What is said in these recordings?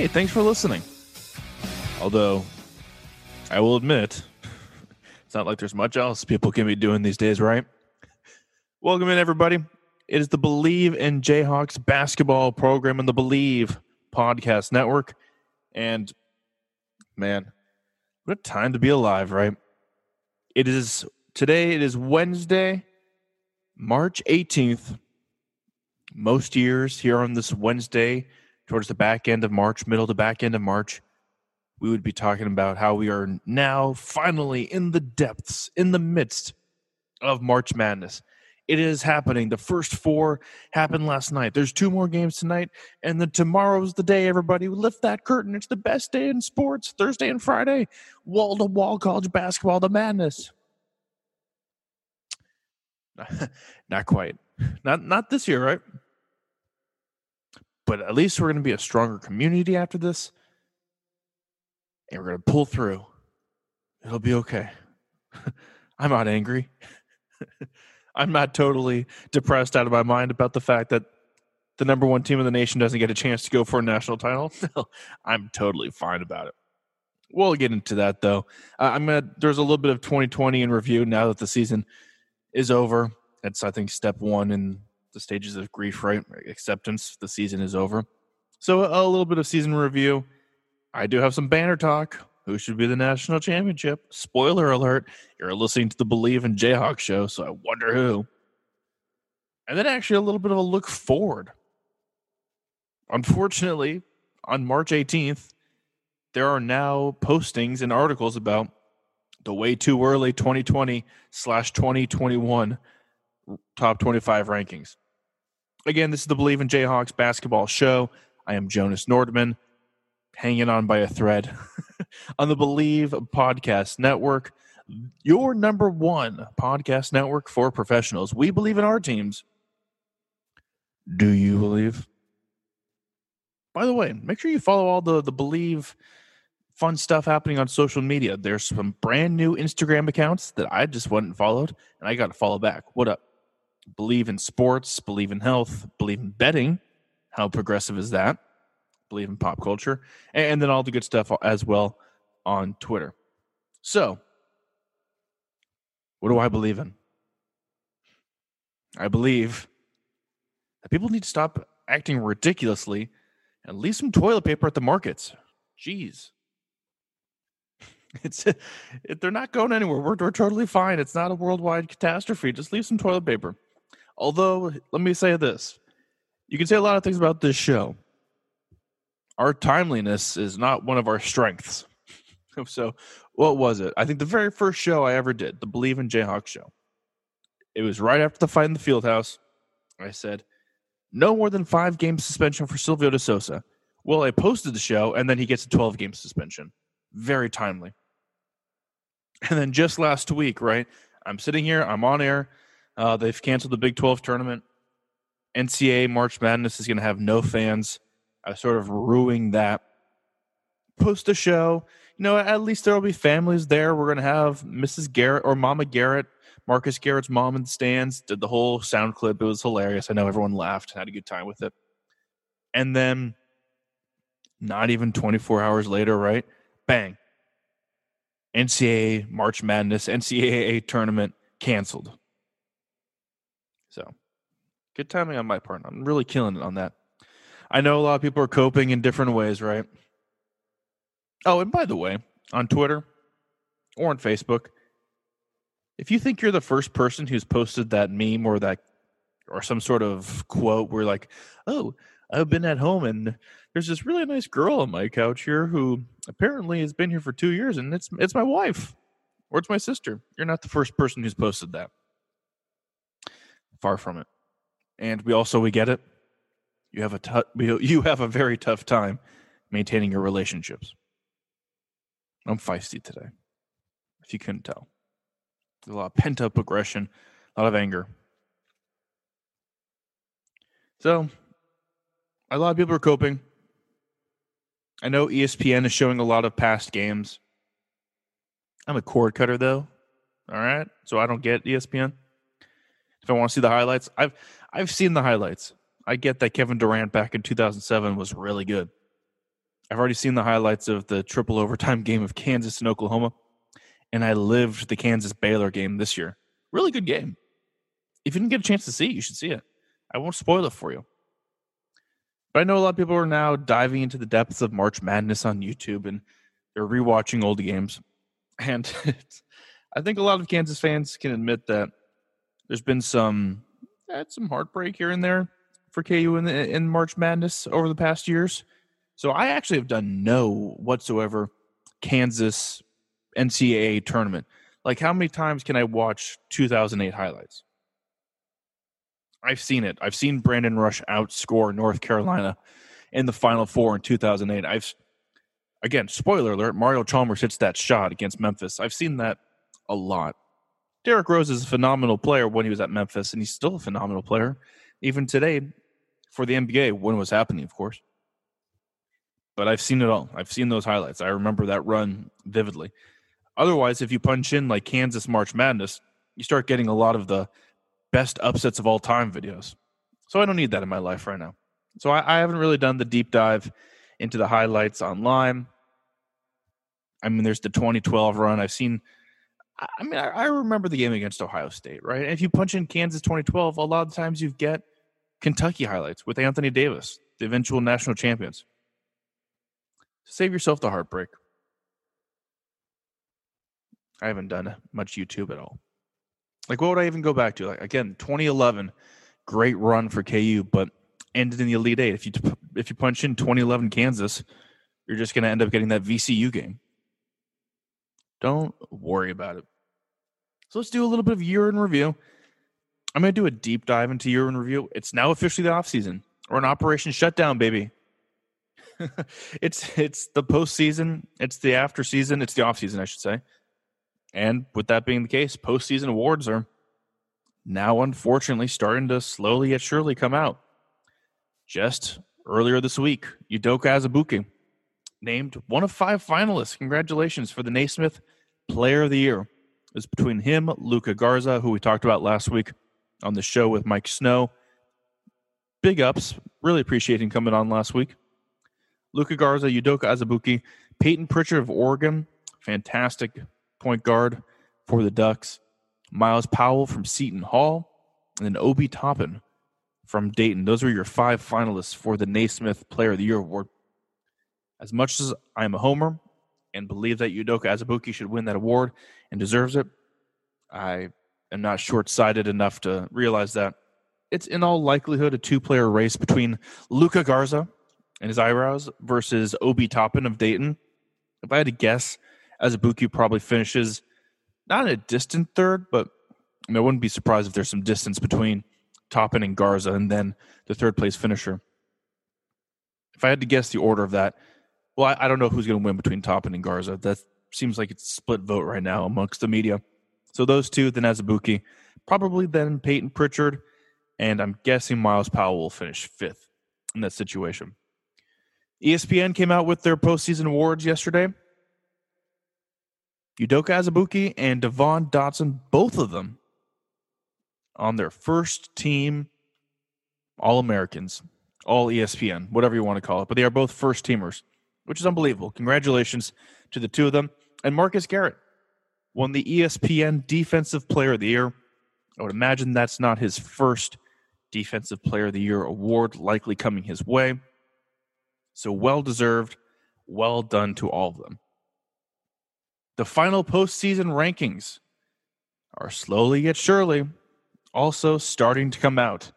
hey, thanks for listening. Although, I will admit, it's not like there's much else people can be doing these days, right? Welcome in, everybody. It is the Bleav in Jayhawks basketball program and the Bleav podcast network. And man, what a time to be alive, right? It is today, it is Wednesday, March 18th. Most years here on this Wednesday, towards the back end of March, middle to back end of March, we would be talking about how we are now finally in the depths, in the midst of March Madness. It is happening. The first four happened last night. There's two more games tonight, and then tomorrow's the day. Everybody lift that curtain. It's the best day in sports. Thursday and Friday, wall to wall college basketball, the madness. not quite. Not not this year, right? But at least we're going to be a stronger community after this, and we're going to pull through. It'll be okay. I'm not angry. I'm not totally depressed out of my mind about the fact that the number one team in the nation doesn't get a chance to go for a national title. I'm totally fine about it. We'll get into that though. Uh, I'm gonna. There's a little bit of 2020 in review now that the season is over. That's I think step one in the stages of grief, right? Acceptance. The season is over. So a little bit of season review. I do have some banner talk who should be the national championship. Spoiler alert, you're listening to the Bleav in Jayhawk show, so I wonder who. And then actually a little bit of a look forward. Unfortunately, on March 18th, there are now postings and articles about the way too early 2020 slash 2021 top 25 rankings. Again, this is the Bleav in Jayhawks basketball show. I am Jonas Nordman hanging on by a thread on the Bleav Podcast Network, your number one podcast network for professionals. We believe in our teams. Do you believe? By the way, make sure you follow all the the Bleav fun stuff happening on social media. There's some brand new Instagram accounts that I just and followed, and I got to follow back. What up? Believe in sports, believe in health, believe in betting. How progressive is that? believe in pop culture, and then all the good stuff as well on Twitter. So, what do I believe in? I believe that people need to stop acting ridiculously and leave some toilet paper at the markets. Jeez. It's it, they're not going anywhere. We're, we're totally fine. It's not a worldwide catastrophe. Just leave some toilet paper. Although, let me say this: you can say a lot of things about this show, our timeliness is not one of our strengths. so, what was it? I think the very first show I ever did, the Bleav in Jayhawk show. It was right after the fight in the field house. I said, no more than five game suspension for Silvio De Sousa. Well, I posted the show, and then he gets a 12 game suspension. Very timely. And then just last week, right? I'm sitting here, I'm on air. Uh, they've canceled the Big 12 tournament. NCAA March Madness is going to have no fans. I sort of ruining that. Post a show. You know, at least there will be families there. We're going to have Mrs. Garrett or Mama Garrett, Marcus Garrett's mom in the stands, did the whole sound clip. It was hilarious. I know everyone laughed, and had a good time with it. And then, not even 24 hours later, right? Bang. NCAA March Madness, NCAA tournament canceled. Good timing on my part. I'm really killing it on that. I know a lot of people are coping in different ways, right? Oh, and by the way, on Twitter or on Facebook, if you think you're the first person who's posted that meme or that or some sort of quote where like, oh, I've been at home and there's this really nice girl on my couch here who apparently has been here for two years and it's it's my wife or it's my sister. You're not the first person who's posted that. Far from it. And we also we get it you have a t- you have a very tough time maintaining your relationships. I'm feisty today, if you couldn't tell. There's a lot of pent up aggression, a lot of anger. So, a lot of people are coping. I know ESPN is showing a lot of past games. I'm a cord cutter though. All right. So I don't get ESPN. If I want to see the highlights, I've I've seen the highlights. I get that Kevin Durant back in 2007 was really good. I've already seen the highlights of the triple overtime game of Kansas and Oklahoma, and I lived the Kansas Baylor game this year. Really good game. If you didn't get a chance to see it, you should see it. I won't spoil it for you. But I know a lot of people are now diving into the depths of March Madness on YouTube and they're rewatching old games. And I think a lot of Kansas fans can admit that there's been some had some heartbreak here and there for KU in, the, in March Madness over the past years. So I actually have done no whatsoever Kansas NCAA tournament. Like, how many times can I watch 2008 highlights? I've seen it. I've seen Brandon Rush outscore North Carolina in the Final Four in 2008. I've again, spoiler alert: Mario Chalmers hits that shot against Memphis. I've seen that a lot. Derrick Rose is a phenomenal player when he was at Memphis, and he's still a phenomenal player even today for the NBA when it was happening, of course but I've seen it all. I've seen those highlights. I remember that run vividly. Otherwise, if you punch in like Kansas March Madness, you start getting a lot of the best upsets of all time videos. So I don't need that in my life right now. So I, I haven't really done the deep dive into the highlights online. I mean, there's the 2012 run. I've seen. I mean, I, remember the game against Ohio State, right? If you punch in Kansas 2012, a lot of times you get Kentucky highlights with Anthony Davis, the eventual national champions. Save yourself the heartbreak. I haven't done much YouTube at all. Like, what would I even go back to? Like, again, 2011, great run for KU, but ended in the Elite Eight. If you if you punch in 2011 Kansas, you're just going to end up getting that VCU game. Don't worry about it. So let's do a little bit of year in review. I'm going to do a deep dive into year in review. It's now officially the off season or an operation shutdown, baby. it's it's the postseason, it's the after season, it's the off season, I should say. And with that being the case, postseason awards are now unfortunately starting to slowly yet surely come out. Just earlier this week, Udoka Azubuike named one of five finalists. Congratulations for the Naismith Player of the Year. It was between him, Luka Garza, who we talked about last week on the show with Mike Snow. Big ups. Really appreciate him coming on last week. Luka Garza, Udoka Azubuike, Payton Pritchard of Oregon, fantastic point guard for the Ducks, Myles Powell from Seton Hall, and then Obi Toppin from Dayton. Those are your five finalists for the Naismith Player of the Year award. As much as I am a homer and believe that Udoka Azubuike should win that award and deserves it, I am not short sighted enough to realize that it's in all likelihood a two player race between Luka Garza and his eyebrows versus Obi Toppin of Dayton. If I had to guess, Azubuike probably finishes not in a distant third, but I, mean, I wouldn't be surprised if there's some distance between Toppin and Garza and then the third place finisher. If I had to guess the order of that, well, I, I don't know who's going to win between Toppin and Garza. That seems like it's split vote right now amongst the media. So those two, then Azubuike, probably then Payton Pritchard, and I'm guessing Myles Powell will finish fifth in that situation. ESPN came out with their postseason awards yesterday. Udoka Azubuike and Devon Dotson, both of them on their first team All Americans, All ESPN, whatever you want to call it. But they are both first teamers, which is unbelievable. Congratulations to the two of them. And Marcus Garrett won the ESPN Defensive Player of the Year. I would imagine that's not his first Defensive Player of the Year award, likely coming his way. So well deserved. Well done to all of them. The final postseason rankings are slowly yet surely also starting to come out.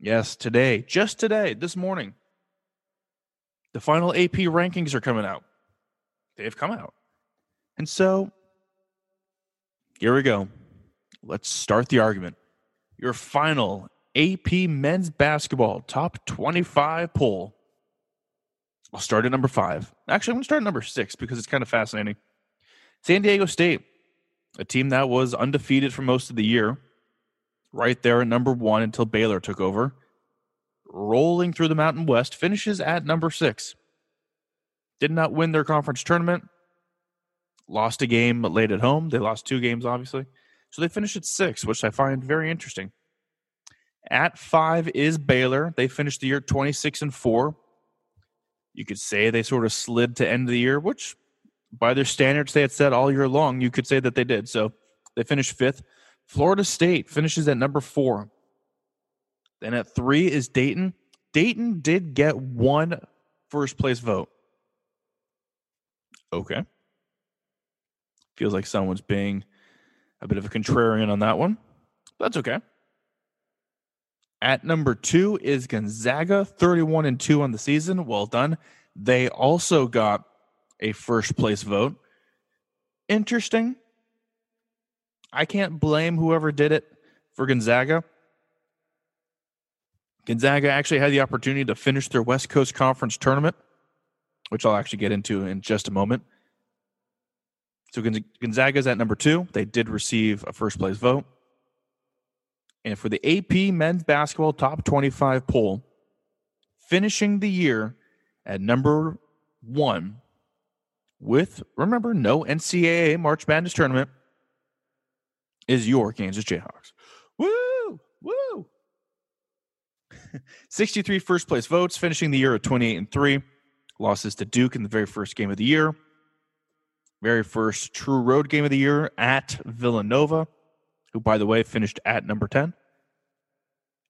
Yes, today, just today, this morning, the final AP rankings are coming out. They've come out. And so, here we go. Let's start the argument. Your final AP men's basketball top 25 poll. I'll start at number five. Actually, I'm going to start at number six because it's kind of fascinating. San Diego State, a team that was undefeated for most of the year, right there at number one until Baylor took over, rolling through the Mountain West, finishes at number six. Did not win their conference tournament, lost a game late at home. They lost two games, obviously. So they finished at six, which I find very interesting. At five is Baylor. They finished the year 26 and 4. You could say they sort of slid to end of the year, which by their standards they had set all year long, you could say that they did. So they finished fifth. Florida State finishes at number four. Then at three is Dayton. Dayton did get one first place vote. Okay. Feels like someone's being a bit of a contrarian on that one. That's okay. At number two is Gonzaga, 31 and 2 on the season. Well done. They also got a first place vote. Interesting. I can't blame whoever did it for Gonzaga. Gonzaga actually had the opportunity to finish their West Coast Conference tournament, which I'll actually get into in just a moment. So Gonzaga is at number two. They did receive a first place vote. And for the AP men's basketball top 25 poll, finishing the year at number one with, remember, no NCAA March Madness tournament is your Kansas Jayhawks. Woo! Woo! 63 first place votes, finishing the year at 28 and 3. Losses to Duke in the very first game of the year. Very first true road game of the year at Villanova, who, by the way, finished at number 10.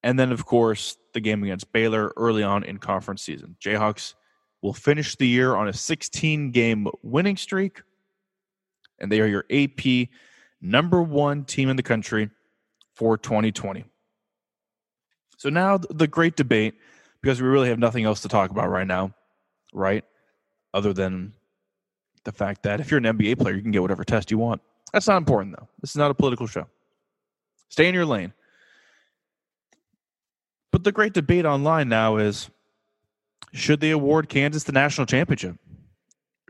And then, of course, the game against Baylor early on in conference season. Jayhawks will finish the year on a 16 game winning streak, and they are your AP number one team in the country for 2020. So now the great debate, because we really have nothing else to talk about right now, right? Other than the fact that if you're an NBA player, you can get whatever test you want. That's not important, though. This is not a political show. Stay in your lane. But the great debate online now is should they award Kansas the national championship?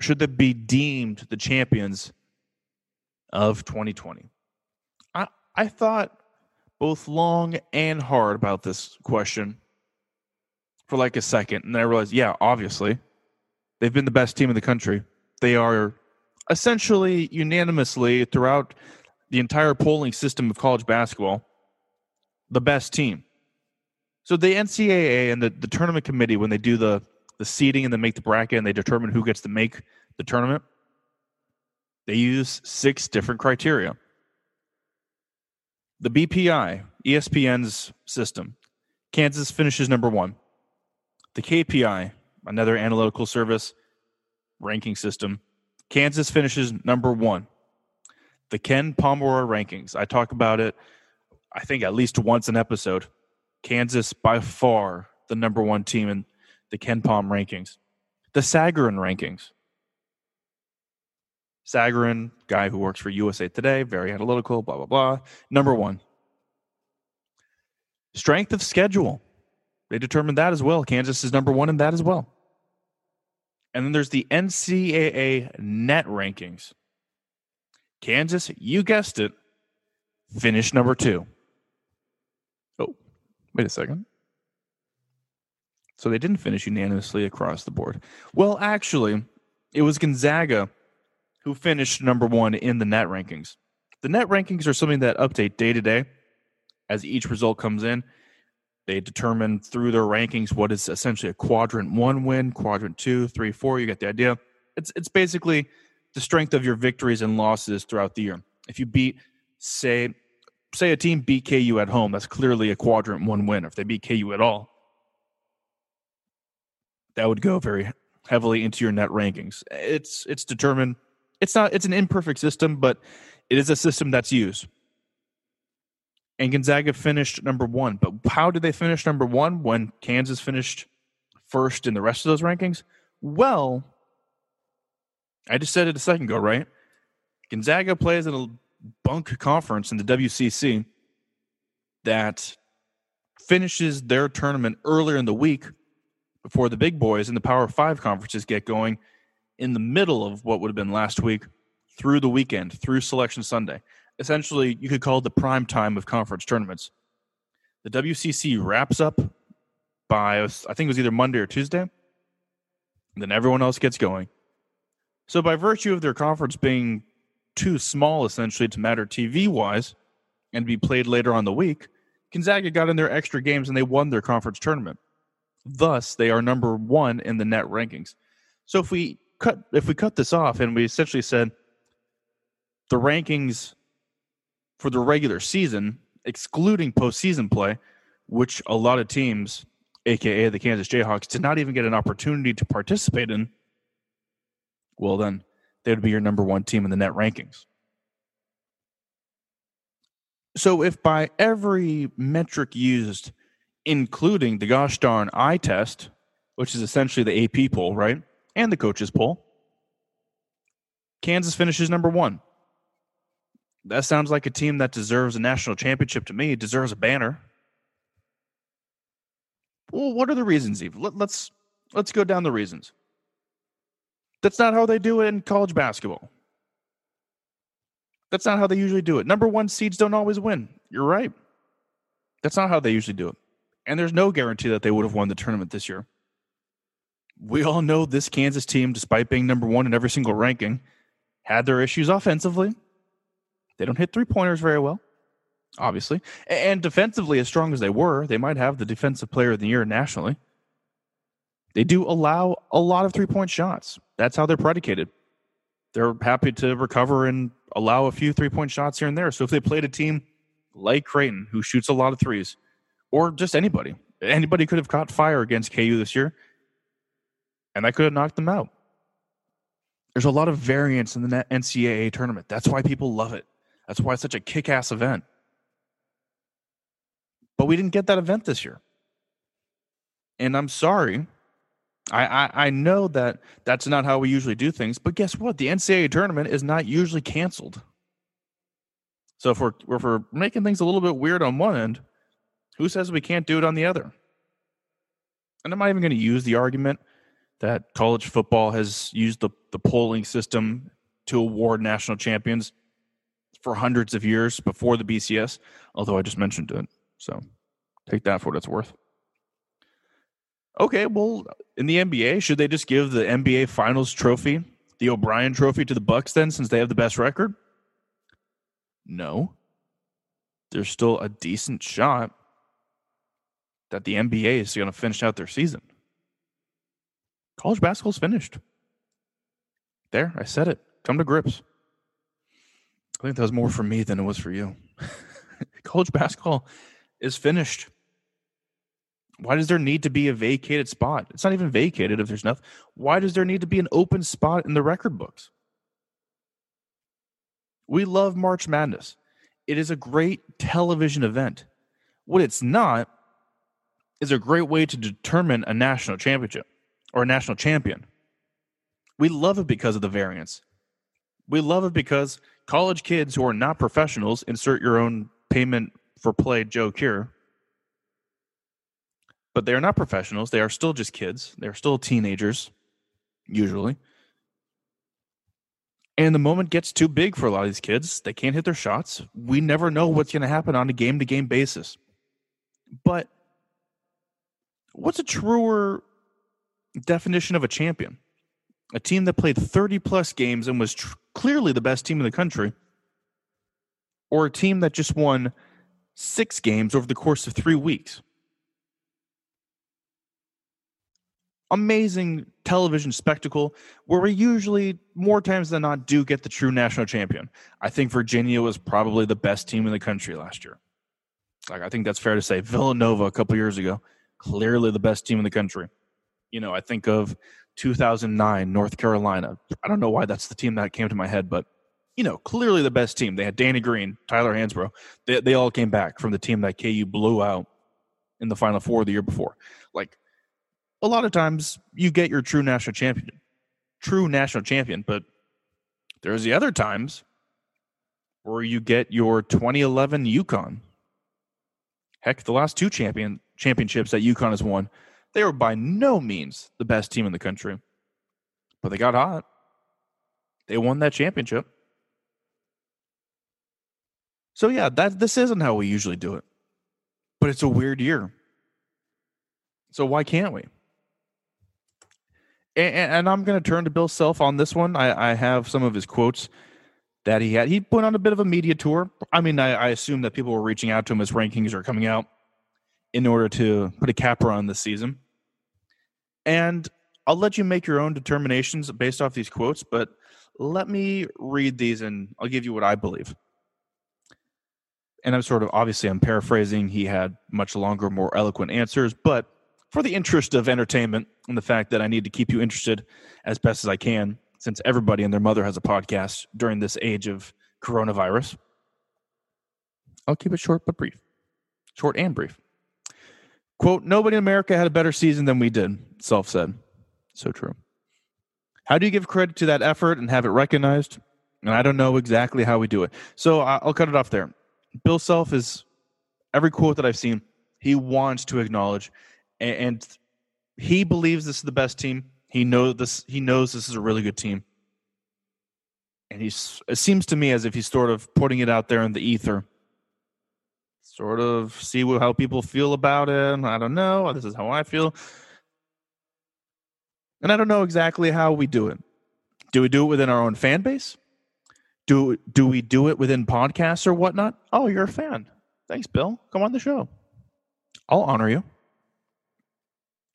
Should they be deemed the champions of 2020? I, I thought both long and hard about this question for like a second. And then I realized, yeah, obviously, they've been the best team in the country. They are essentially unanimously throughout the entire polling system of college basketball the best team. So the NCAA and the, the tournament committee, when they do the the seeding and they make the bracket and they determine who gets to make the tournament, they use six different criteria. The BPI, ESPN's system, Kansas finishes number one. The KPI, another analytical service ranking system, Kansas finishes number one. The KenPom rankings, I talk about it, I think at least once an episode. Kansas by far the number one team in the KenPom rankings. The Sagarin rankings. Sagarin, guy who works for USA Today, very analytical, blah, blah, blah. Number one. Strength of schedule. They determined that as well. Kansas is number one in that as well. And then there's the NCAA net rankings. Kansas, you guessed it, finished number two. Oh, Wait a second. So they didn't finish unanimously across the board. Well, actually, it was Gonzaga who finished number one in the net rankings. The net rankings are something that update day to day as each result comes in. They determine through their rankings what is essentially a quadrant one win, quadrant two, three, four. You get the idea. It's it's basically the strength of your victories and losses throughout the year. If you beat, say, say a team beat KU at home, that's clearly a quadrant one win. If they beat KU at all, that would go very heavily into your net rankings. It's it's determined. It's not. It's an imperfect system, but it is a system that's used. And Gonzaga finished number one. But how did they finish number one when Kansas finished first in the rest of those rankings? Well, I just said it a second ago, right? Gonzaga plays in a bunk conference in the WCC that finishes their tournament earlier in the week before the big boys and the Power Five conferences get going in the middle of what would have been last week through the weekend, through Selection Sunday. Essentially, you could call it the prime time of conference tournaments. The WCC wraps up by, I think it was either Monday or Tuesday. Then everyone else gets going. So, by virtue of their conference being too small essentially to matter TV wise and be played later on the week, Gonzaga got in their extra games and they won their conference tournament. Thus, they are number one in the net rankings. So if we cut if we cut this off and we essentially said the rankings for the regular season, excluding postseason play, which a lot of teams, aka the Kansas Jayhawks, did not even get an opportunity to participate in, well then they would be your number one team in the net rankings. So if by every metric used, including the gosh darn eye test, which is essentially the AP poll, right? And the coaches poll, Kansas finishes number one. That sounds like a team that deserves a national championship to me, deserves a banner. Well, what are the reasons, Eve? Let, let's let's go down the reasons. That's not how they do it in college basketball. That's not how they usually do it. Number one seeds don't always win. You're right. That's not how they usually do it. And there's no guarantee that they would have won the tournament this year. We all know this Kansas team, despite being number one in every single ranking, had their issues offensively. They don't hit three pointers very well, obviously. And defensively, as strong as they were, they might have the defensive player of the year nationally. They do allow a lot of three point shots. That's how they're predicated. They're happy to recover and allow a few three point shots here and there. So if they played a team like Creighton, who shoots a lot of threes, or just anybody, anybody could have caught fire against KU this year, and that could have knocked them out. There's a lot of variance in the NCAA tournament. That's why people love it. That's why it's such a kick ass event. But we didn't get that event this year. And I'm sorry I, I, I know that that's not how we usually do things, but guess what? The NCAA tournament is not usually canceled. So if we're if we're making things a little bit weird on one end, who says we can't do it on the other? And I'm not even going to use the argument that college football has used the, the polling system to award national champions for hundreds of years before the BCS, although I just mentioned it. So take that for what it's worth. Okay, well, in the NBA, should they just give the NBA Finals trophy, the O'Brien trophy to the Bucks then since they have the best record? No. There's still a decent shot that the NBA is going to finish out their season. College basketball's finished. There, I said it. Come to grips. I think that was more for me than it was for you. College basketball is finished. Why does there need to be a vacated spot? It's not even vacated if there's nothing. Why does there need to be an open spot in the record books? We love March Madness. It is a great television event. What it's not is a great way to determine a national championship or a national champion. We love it because of the variance. We love it because college kids who are not professionals insert your own payment for play joke here but they are not professionals. They are still just kids. They're still teenagers, usually. And the moment gets too big for a lot of these kids. They can't hit their shots. We never know what's going to happen on a game to game basis. But what's a truer definition of a champion? A team that played 30 plus games and was tr- clearly the best team in the country, or a team that just won six games over the course of three weeks? amazing television spectacle where we usually more times than not do get the true national champion. I think Virginia was probably the best team in the country last year. Like I think that's fair to say. Villanova a couple years ago, clearly the best team in the country. You know, I think of 2009 North Carolina. I don't know why that's the team that came to my head, but you know, clearly the best team. They had Danny Green, Tyler Hansbrough. They they all came back from the team that KU blew out in the final four the year before. Like a lot of times you get your true national champion, true national champion, but there's the other times where you get your 2011 UConn. Heck, the last two champion championships that UConn has won, they were by no means the best team in the country, but they got hot. They won that championship. So yeah, that this isn't how we usually do it, but it's a weird year. So why can't we? and, and I'm going to turn to Bill Self on this one. I, I, have some of his quotes that he had. He went on a bit of a media tour. I mean, I, I assume that people were reaching out to him as rankings are coming out in order to put a capper on this season. And I'll let you make your own determinations based off these quotes, but let me read these and I'll give you what I believe. And I'm sort of obviously I'm paraphrasing. He had much longer, more eloquent answers, but for the interest of entertainment and the fact that I need to keep you interested as best as I can, since everybody and their mother has a podcast during this age of coronavirus, I'll keep it short but brief. Short and brief. Quote, nobody in America had a better season than we did, Self said. So true. How do you give credit to that effort and have it recognized? And I don't know exactly how we do it. So I'll cut it off there. Bill Self is every quote that I've seen, he wants to acknowledge and he believes this is the best team. He knows this he knows this is a really good team. And he's it seems to me as if he's sort of putting it out there in the ether sort of see how people feel about it. I don't know. This is how I feel. And I don't know exactly how we do it. Do we do it within our own fan base? Do do we do it within podcasts or whatnot? Oh, you're a fan. Thanks, Bill. Come on the show. I'll honor you.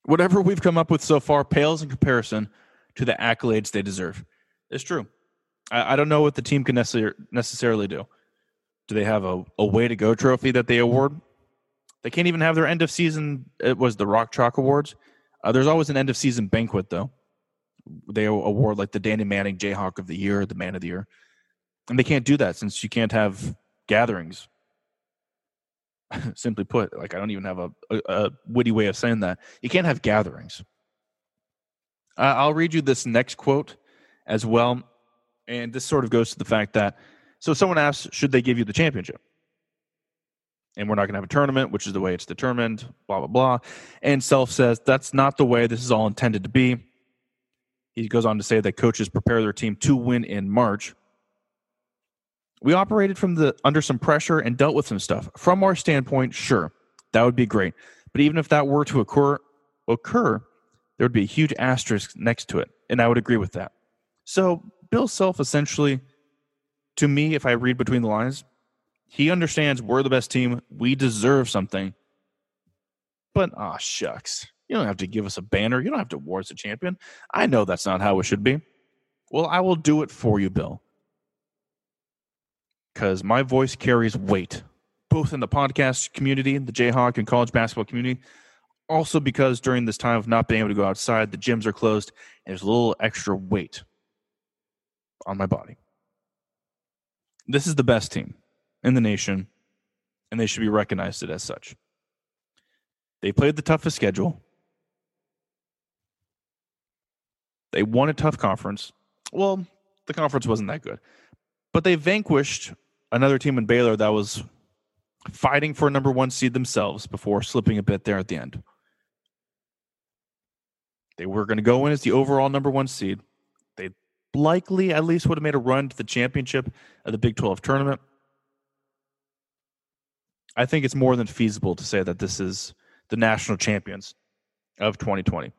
Whatever we've come up with so far pales in comparison to the accolades they deserve. It's true. I, I don't know what the team can necessar- necessarily do. Do they have a, a way to go trophy that they award? They can't even have their end of season. It was the Rock Chalk Awards. Uh, there's always an end of season banquet though. They award like the Danny Manning Jayhawk of the Year, the Man of the Year, and they can't do that since you can't have gatherings. Simply put, like I don't even have a, a, a, witty way of saying that. You can't have gatherings. Uh, I'll read you this next quote as well, and this sort of goes to the fact that so someone asks, should they give you the championship? And we're not going to have a tournament, which is the way it's determined, blah, blah, blah. And Self says that's not the way this is all intended to be. He goes on to say that coaches prepare their team to win in March. We operated from the under some pressure and dealt with some stuff. From our standpoint, sure, that would be great. But even if that were to occur, occur, there would be a huge asterisk next to it, and I would agree with that. So Bill Self essentially to me, if I read between the lines, he understands we're the best team. We deserve something. But ah, oh, shucks. You don't have to give us a banner. You don't have to award us a champion. I know that's not how it should be. Well, I will do it for you, Bill. Because my voice carries weight, both in the podcast community, the Jayhawk and college basketball community. Also, because during this time of not being able to go outside, the gyms are closed, and there's a little extra weight on my body. This is the best team in the nation, and they should be recognized as such. They played the toughest schedule. They won a tough conference. Well, the conference wasn't that good, but they vanquished another team in Baylor that was fighting for a number one seed themselves before slipping a bit there at the end. They were going to go in as the overall number one seed likely at least would have made a run to the championship of the Big 12 tournament. I think it's more than feasible to say that this is the national champions of 2020.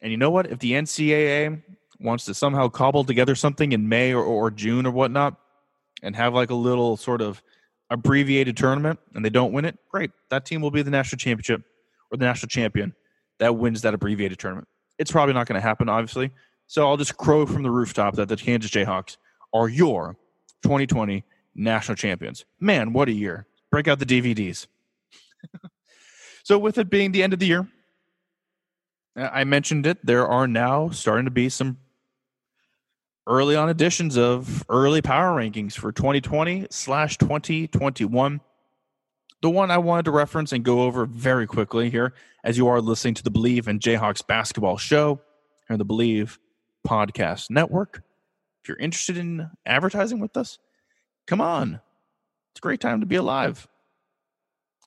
And you know what? If the NCAA wants to somehow cobble together something in May or, or June or whatnot and have like a little sort of abbreviated tournament and they don't win it, great. That team will be the national championship or the national champion that wins that abbreviated tournament. It's probably not going to happen, obviously, so I'll just crow from the rooftop that the Kansas Jayhawks are your 2020 national champions. Man, what a year. Break out the DVDs. so, with it being the end of the year, uh, I mentioned it. There are now starting to be some early on editions of early power rankings for 2020 slash 2021. The one I wanted to reference and go over very quickly here, as you are listening to the Bleav in Jayhawks basketball show, or the Bleav Podcast Network. If you're interested in advertising with us, come on. It's a great time to be alive.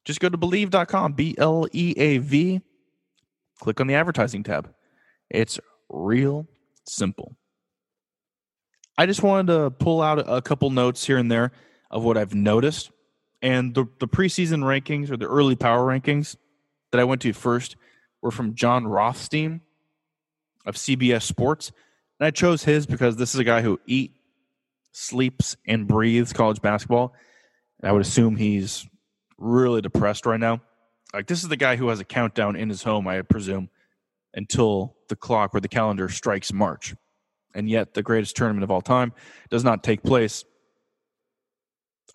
Just go to bleav.com, B L E A V. Click on the advertising tab. It's real simple. I just wanted to pull out a couple notes here and there of what I've noticed. And the, the preseason rankings or the early power rankings that I went to first were from Jon Rothstein of CBS Sports. And I chose his because this is a guy who eat, sleeps, and breathes college basketball. And I would assume he's really depressed right now. Like this is the guy who has a countdown in his home, I presume, until the clock or the calendar strikes March. And yet, the greatest tournament of all time does not take place.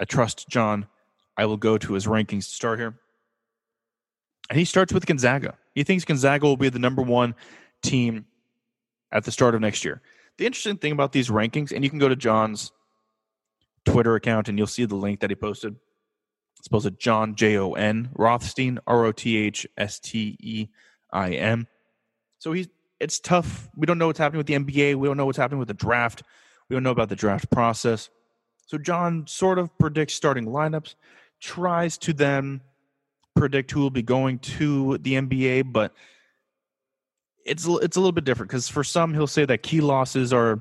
I trust Jon. I will go to his rankings to start here. And he starts with Gonzaga. He thinks Gonzaga will be the number one team at the start of next year. The interesting thing about these rankings, and you can go to Jon's Twitter account and you'll see the link that he posted. It's posted Jon J O N Rothstein R O T H S T E I M. So he's it's tough. We don't know what's happening with the NBA. We don't know what's happening with the draft. We don't know about the draft process. So Jon sort of predicts starting lineups, tries to then predict who will be going to the NBA, but it's it's a little bit different because for some he'll say that key losses are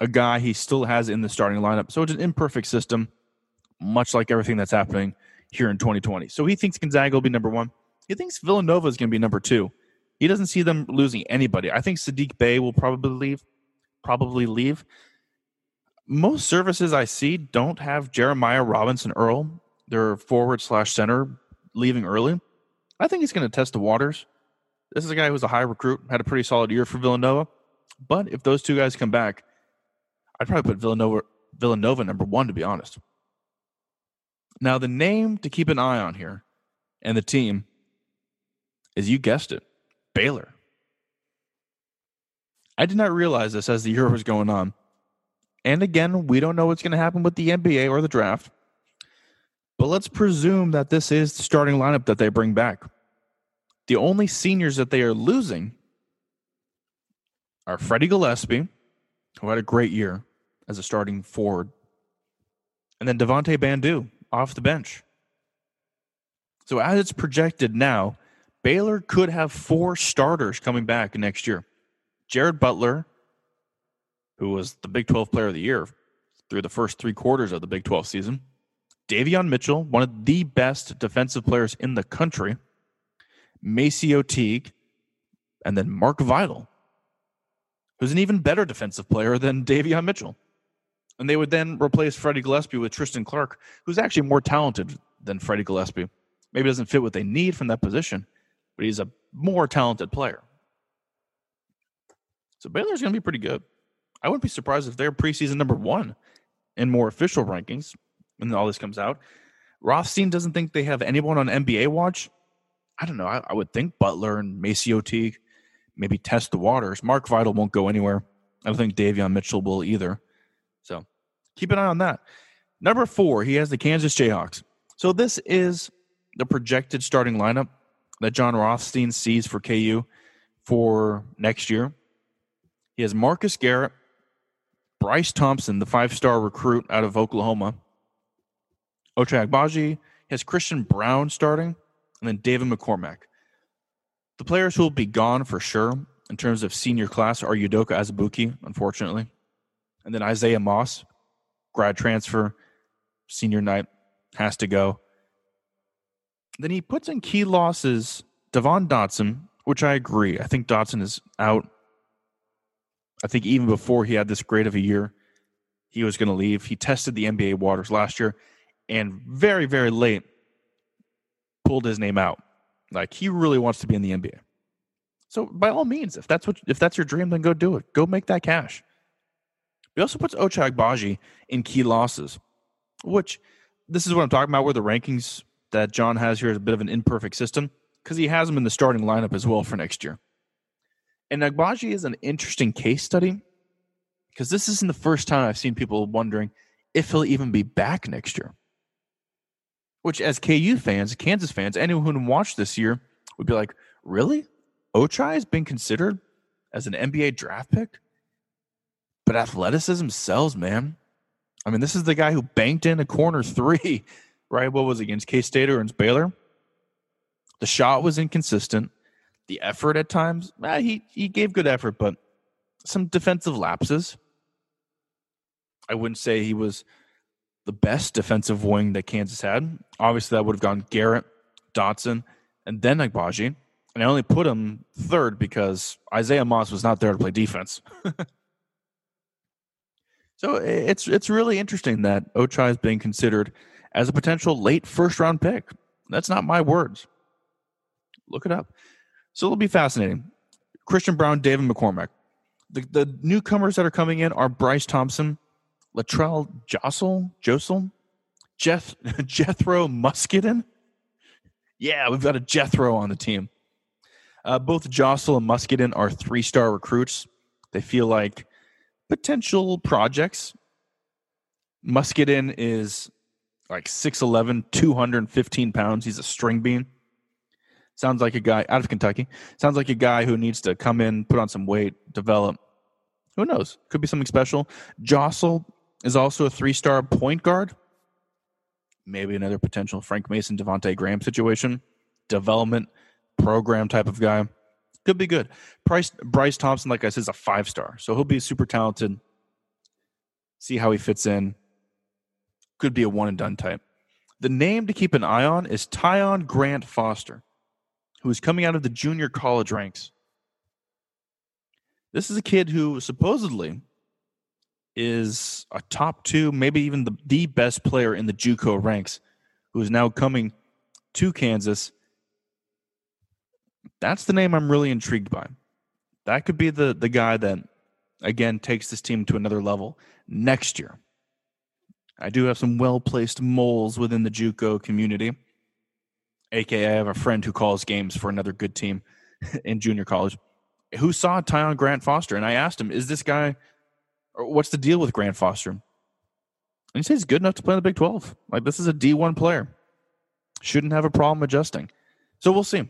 a guy he still has in the starting lineup. So it's an imperfect system, much like everything that's happening here in 2020. So he thinks Gonzaga will be number one. He thinks Villanova is going to be number two. He doesn't see them losing anybody. I think Saddiq Bey will probably leave. Probably leave. Most services I see don't have Jeremiah Robinson Earl, their forward slash center, leaving early. I think he's going to test the waters. This is a guy who's a high recruit, had a pretty solid year for Villanova. But if those two guys come back, I'd probably put Villanova Villanova number one, to be honest. Now, the name to keep an eye on here and the team is you guessed it, Baylor. I did not realize this as the year was going on. And again, we don't know what's going to happen with the NBA or the draft. But let's presume that this is the starting lineup that they bring back. The only seniors that they are losing are Freddie Gillespie, who had a great year as a starting forward, and then Devonte Bandoo off the bench. So as it's projected now, Baylor could have four starters coming back next year. Jared Butler, who was the Big 12 player of the year through the first three quarters of the Big 12 season. Davion Mitchell, one of the best defensive players in the country. MaCio Teague, and then Mark Vital, who's an even better defensive player than Davion Mitchell. And they would then replace Freddie Gillespie with Tristan Clark, who's actually more talented than Freddie Gillespie. Maybe doesn't fit what they need from that position, but he's a more talented player. So Baylor's going to be pretty good. I wouldn't be surprised if they're preseason number one in more official rankings when all this comes out. Rothstein doesn't think they have anyone on NBA watch. I don't know. I, I would think Butler and MaCio Teague maybe test the waters. Mark Vital won't go anywhere. I don't think Davion Mitchell will either. So keep an eye on that. Number four, he has the Kansas Jayhawks. So this is the projected starting lineup that Jon Rothstein sees for KU for next year. He has Marcus Garrett, Bryce Thompson, the five star recruit out of Oklahoma, Ochai Agbaji, has Christian Braun starting, and then David McCormack. The players who will be gone for sure in terms of senior class are Udoka Azubuike, unfortunately, and then Isaiah Moss, grad transfer, senior night, has to go. Then he puts in key losses Devon Dotson, which I agree. I think Dotson is out. I think even before he had this great of a year, he was going to leave. He tested the NBA waters last year and very, very late pulled his name out. Like he really wants to be in the NBA. So by all means, if that's what if that's your dream, then go do it. Go make that cash. He also puts Ochai Agbaji in key losses, which this is what I'm talking about, where the rankings that Jon has here is a bit of an imperfect system because he has him in the starting lineup as well for next year. And Agbaji is an interesting case study because this isn't the first time I've seen people wondering if he'll even be back next year. Which, as KU fans, Kansas fans, anyone who watched this year would be like, really? Ochai has been considered as an NBA draft pick? But athleticism sells, man. I mean, this is the guy who banked in a corner three, right? What was it, against K State or against Baylor? The shot was inconsistent. The effort at times, eh, he he gave good effort, but some defensive lapses. I wouldn't say he was the best defensive wing that Kansas had. Obviously, that would have gone Garrett, Dotson, and then Agbaji. And I only put him third because Isaiah Moss was not there to play defense. so it's it's really interesting that Ochai is being considered as a potential late first round pick. That's not my words. Look it up. So it'll be fascinating. Christian Braun, David McCormack. The, the newcomers that are coming in are Bryce Thompson, Latrell Jossell, Jeth, Gethro Muscadin. Yeah, we've got a Jethro on the team. Uh, both Jossell and Muscadin are three star recruits. They feel like potential projects. Muscadin is like 6'11, 215 pounds. He's a string bean. Sounds like a guy out of Kentucky. Sounds like a guy who needs to come in, put on some weight, develop. Who knows? Could be something special. Jossell is also a three star point guard. Maybe another potential Frank Mason, Devonte Graham situation. Development program type of guy. Could be good. Bryce, Bryce Thompson, like I said, is a five star. So he'll be super talented. See how he fits in. Could be a one and done type. The name to keep an eye on is Tyon Grant Foster, who is coming out of the junior college ranks. This is a kid who supposedly is a top two, maybe even the, the best player in the JUCO ranks, who is now coming to Kansas. That's the name I'm really intrigued by. That could be the the guy that again takes this team to another level next year. I do have some well placed moles within the JUCO community. AKA, I have a friend who calls games for another good team in junior college who saw Tyon Grant Foster. And I asked him, Is this guy what's the deal with Grant Foster? And he says he's good enough to play in the Big 12. Like, this is a D1 player. Shouldn't have a problem adjusting. So we'll see.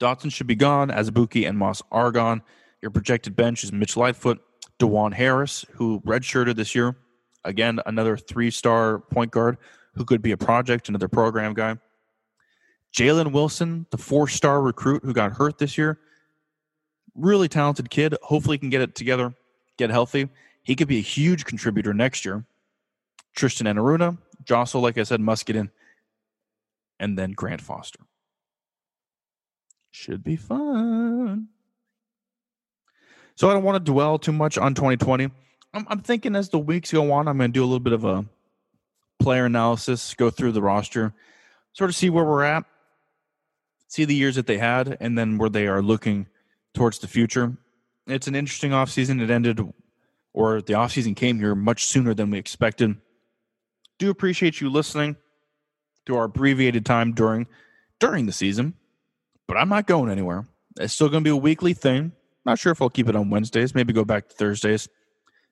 Dotson should be gone. Azubuike and Moss are gone. Your projected bench is Mitch Lightfoot, Dajuan Harris, who redshirted this year. Again, another three star point guard who could be a project, another program guy. Jalen Wilson, the four star recruit who got hurt this year. Really talented kid. Hopefully, he can get it together get healthy, he could be a huge contributor next year. Tristan Enaruna, Jossell, like I said, Muscadin, and then Grant Foster. Should be fun. So I don't want to dwell too much on 2020. I'm, I'm thinking as the weeks go on, I'm going to do a little bit of a player analysis, go through the roster, sort of see where we're at, see the years that they had, and then where they are looking towards the future it's an interesting offseason. It ended, or the offseason came here much sooner than we expected. Do appreciate you listening to our abbreviated time during during the season, but I'm not going anywhere. It's still going to be a weekly thing. Not sure if I'll keep it on Wednesdays. Maybe go back to Thursdays.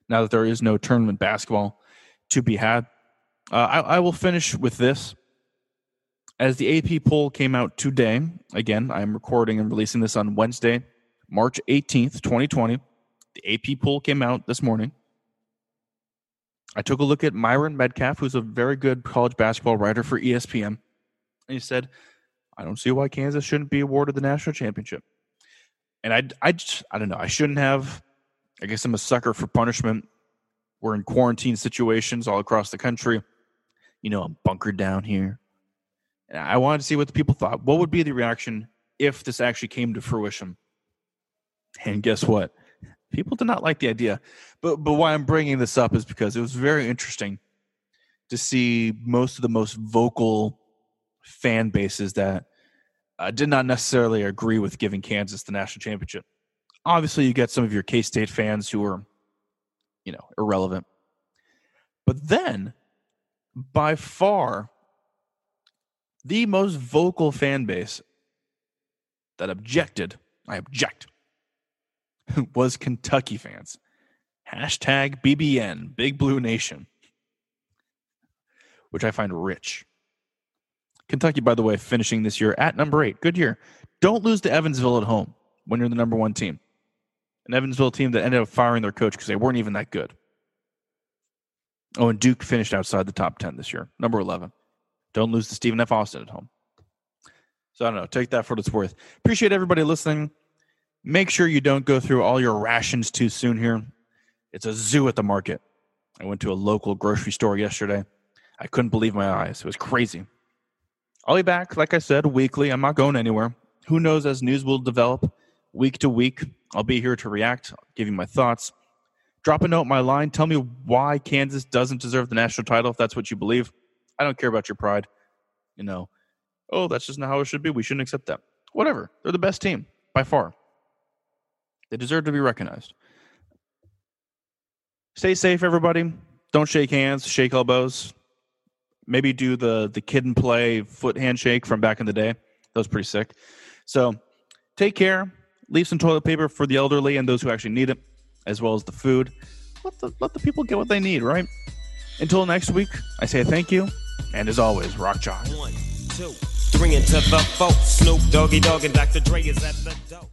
Now that there is no tournament basketball to be had, uh, I, I will finish with this. As the AP poll came out today, again, I'm recording and releasing this on Wednesday, March 18th, 2020. The AP poll came out this morning. I took a look at Myron Medcalf, who's a very good college basketball writer for ESPN. And he said, I don't see why Kansas shouldn't be awarded the national championship. And I, I, just, I don't know. I shouldn't have. I guess I'm a sucker for punishment. We're in quarantine situations all across the country. You know, I'm bunkered down here. And I wanted to see what the people thought. What would be the reaction if this actually came to fruition? And guess what? People did not like the idea. But but why I'm bringing this up is because it was very interesting to see most of the most vocal fan bases that uh, did not necessarily agree with giving Kansas the national championship. Obviously, you get some of your K State fans who are, you know, irrelevant. But then, by far, the most vocal fan base that objected, I object, was Kentucky fans. Hashtag BBN, Big Blue Nation, which I find rich. Kentucky, by the way, finishing this year at number eight. Good year. Don't lose to Evansville at home when you're the number one team. An Evansville team that ended up firing their coach because they weren't even that good. Oh, and Duke finished outside the top 10 this year, number 11. Don't lose to Stephen F. Austin at home. So I don't know. Take that for what it's worth. Appreciate everybody listening. Make sure you don't go through all your rations too soon here. It's a zoo at the market. I went to a local grocery store yesterday. I couldn't believe my eyes. It was crazy. I'll be back, like I said, weekly. I'm not going anywhere. Who knows as news will develop week to week. I'll be here to react, give you my thoughts. Drop a note my line. Tell me why Kansas doesn't deserve the national title if that's what you believe. I don't care about your pride. You know, oh, that's just not how it should be. We shouldn't accept that. Whatever. They're the best team by far. They deserve to be recognized. Stay safe, everybody. Don't shake hands, shake elbows. Maybe do the the kid and play foot handshake from back in the day. That was pretty sick. So take care. Leave some toilet paper for the elderly and those who actually need it, as well as the food. Let the let the people get what they need, right? Until next week, I say thank you, and as always, rock chalk. One, two, three into the four. Snoop Doggy Dogg and Dr. Dre is at the door.